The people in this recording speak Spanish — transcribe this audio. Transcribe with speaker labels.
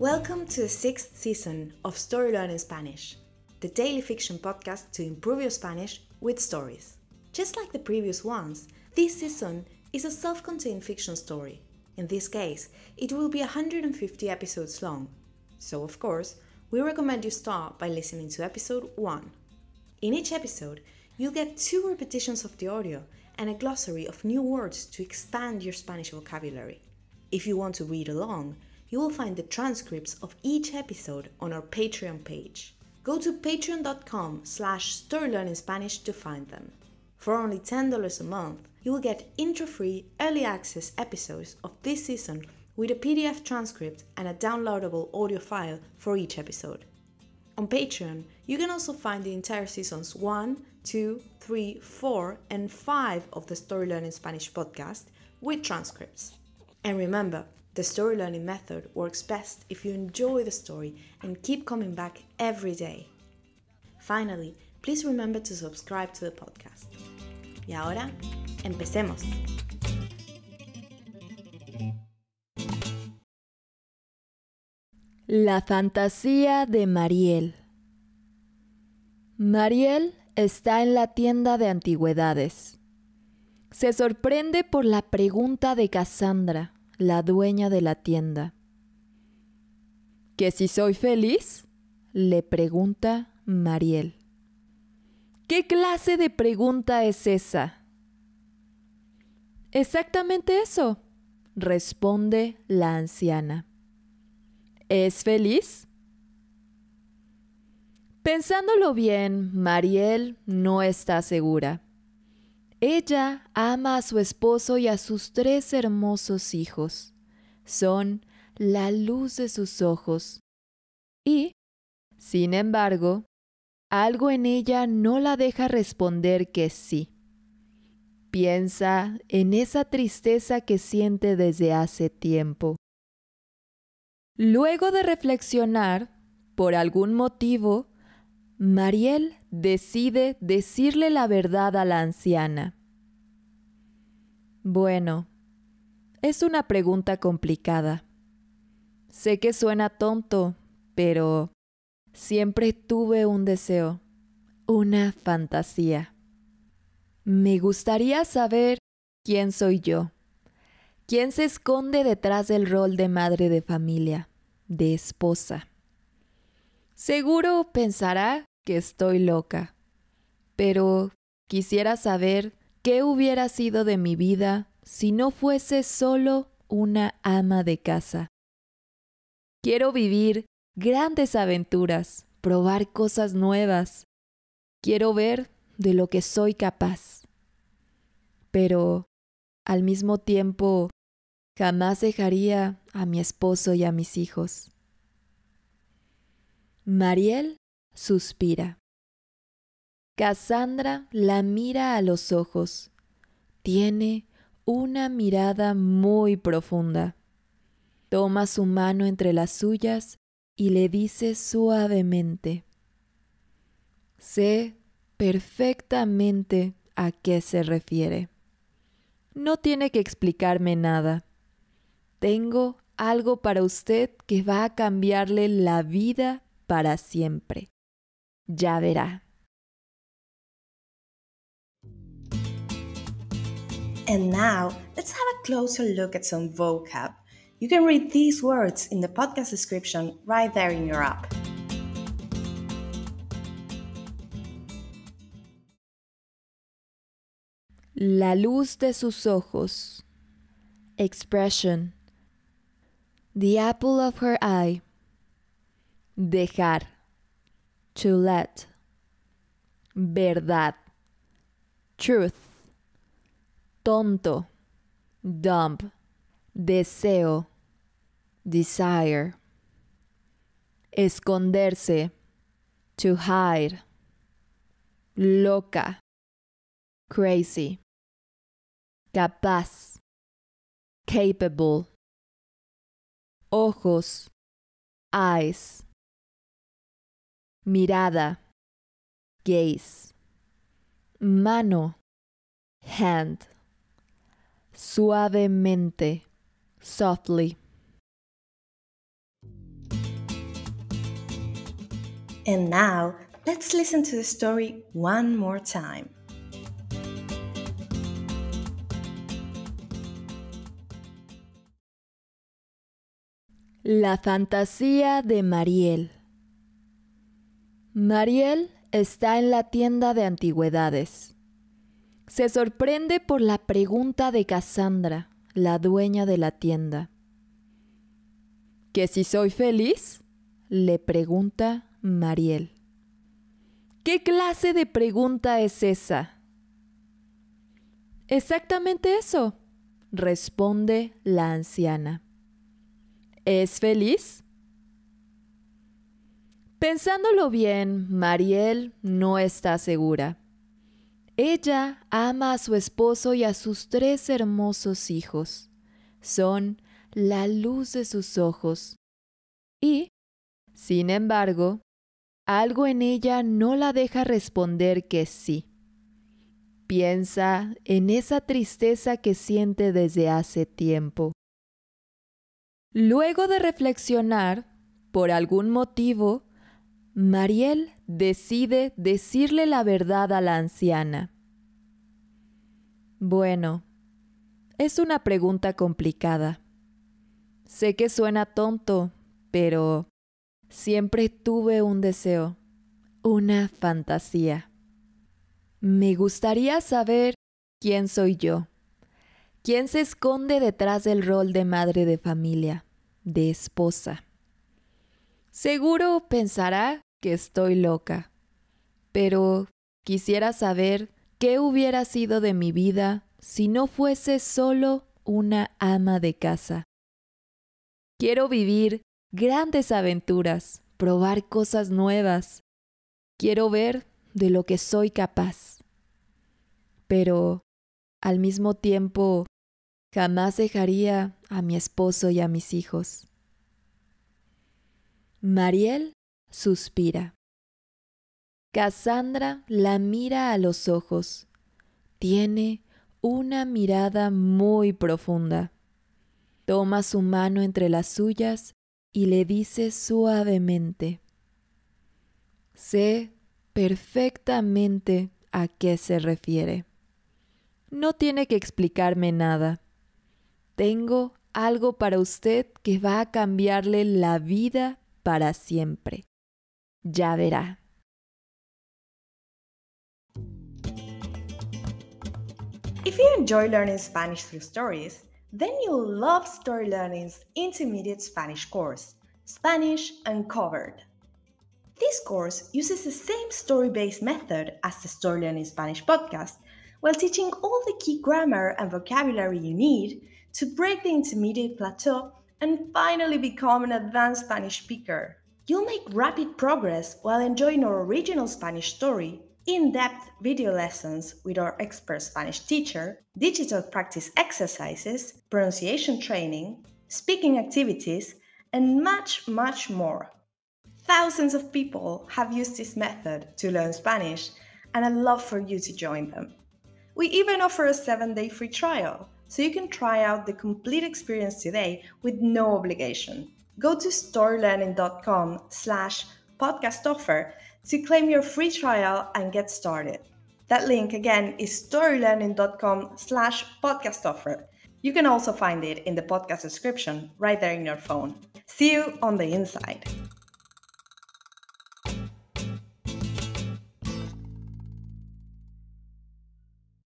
Speaker 1: Welcome to the sixth season of Story Learning Spanish, the daily fiction podcast to improve your Spanish with stories. Just like the previous ones, this season is a self contained fiction story. In this case, it will be 150 episodes long. So, of course, we recommend you start by listening to episode 1. In each episode, you'll get two repetitions of the audio and a glossary of new words to expand your Spanish vocabulary. If you want to read along, you will find the transcripts of each episode on our Patreon page. Go to patreon.com slash storylearningspanish to find them. For only $10 a month, you will get intro-free early access episodes of this season with a PDF transcript and a downloadable audio file for each episode. On Patreon, you can also find the entire seasons 1, 2, 3, 4, and 5 of the Story Learning Spanish podcast with transcripts. And remember, the story learning method works best if you enjoy the story and keep coming back every day. Finally, please remember to subscribe to the podcast. Y ahora, empecemos.
Speaker 2: La fantasía de Mariel. Mariel está en la tienda de antigüedades. Se sorprende por la pregunta de Cassandra, la dueña de la tienda. ¿Que si soy feliz? le pregunta Mariel. ¿Qué clase de pregunta es esa? Exactamente eso, responde la anciana. ¿Es feliz? Pensándolo bien, Mariel no está segura. Ella ama a su esposo y a sus tres hermosos hijos. Son la luz de sus ojos. Y, sin embargo, algo en ella no la deja responder que sí. Piensa en esa tristeza que siente desde hace tiempo. Luego de reflexionar, por algún motivo, Mariel decide decirle la verdad a la anciana. Bueno, es una pregunta complicada. Sé que suena tonto, pero siempre tuve un deseo, una fantasía. Me gustaría saber quién soy yo. ¿Quién se esconde detrás del rol de madre de familia, de esposa? Seguro pensará que estoy loca, pero quisiera saber qué hubiera sido de mi vida si no fuese solo una ama de casa. Quiero vivir grandes aventuras, probar cosas nuevas. Quiero ver de lo que soy capaz. Pero al mismo tiempo Jamás dejaría a mi esposo y a mis hijos. Mariel suspira. Cassandra la mira a los ojos. Tiene una mirada muy profunda. Toma su mano entre las suyas y le dice suavemente, Sé perfectamente a qué se refiere. No tiene que explicarme nada. Tengo algo para usted que va a cambiarle la vida para siempre. Ya verá.
Speaker 1: And now, let's have a closer look at some vocab. You can read these words in the podcast description right there in your app.
Speaker 2: La luz de sus ojos. Expression. The apple of her eye. Dejar. To let. Verdad. Truth. Tonto. Dumb. Deseo. Desire. Esconderse. To hide. Loca. Crazy. Capaz. Capable ojos, eyes, mirada, gaze, mano, hand, suavemente, softly.
Speaker 1: And now, let's listen to the story one more time.
Speaker 2: La fantasía de Mariel. Mariel está en la tienda de antigüedades. Se sorprende por la pregunta de Cassandra, la dueña de la tienda. ¿Que si soy feliz? le pregunta Mariel. ¿Qué clase de pregunta es esa? Exactamente eso, responde la anciana. ¿Es feliz? Pensándolo bien, Mariel no está segura. Ella ama a su esposo y a sus tres hermosos hijos. Son la luz de sus ojos. Y, sin embargo, algo en ella no la deja responder que sí. Piensa en esa tristeza que siente desde hace tiempo. Luego de reflexionar, por algún motivo, Mariel decide decirle la verdad a la anciana. Bueno, es una pregunta complicada. Sé que suena tonto, pero siempre tuve un deseo, una fantasía. Me gustaría saber quién soy yo, quién se esconde detrás del rol de madre de familia, de esposa. Seguro pensará que estoy loca, pero quisiera saber qué hubiera sido de mi vida si no fuese solo una ama de casa. Quiero vivir grandes aventuras, probar cosas nuevas. Quiero ver de lo que soy capaz. Pero, al mismo tiempo, jamás dejaría a mi esposo y a mis hijos. Mariel suspira. Cassandra la mira a los ojos. Tiene una mirada muy profunda. Toma su mano entre las suyas y le dice suavemente, Sé perfectamente a qué se refiere. No tiene que explicarme nada. Tengo algo para usted que va a cambiarle la vida para siempre. Ya verá.
Speaker 1: If you enjoy learning Spanish through stories, then you'll love Story Learning's intermediate Spanish course, Spanish Uncovered. This course uses the same story based method as the Story Learning Spanish podcast while teaching all the key grammar and vocabulary you need to break the intermediate plateau and finally become an advanced Spanish speaker. You'll make rapid progress while enjoying our original Spanish story, in depth video lessons with our expert Spanish teacher, digital practice exercises, pronunciation training, speaking activities, and much, much more. Thousands of people have used this method to learn Spanish, and I'd love for you to join them. We even offer a seven day free trial, so you can try out the complete experience today with no obligation go to storylearning.com slash podcast offer to claim your free trial and get started. That link again is storylearning.com slash podcast offer. You can also find it in the podcast description right there in your phone. See you on the inside.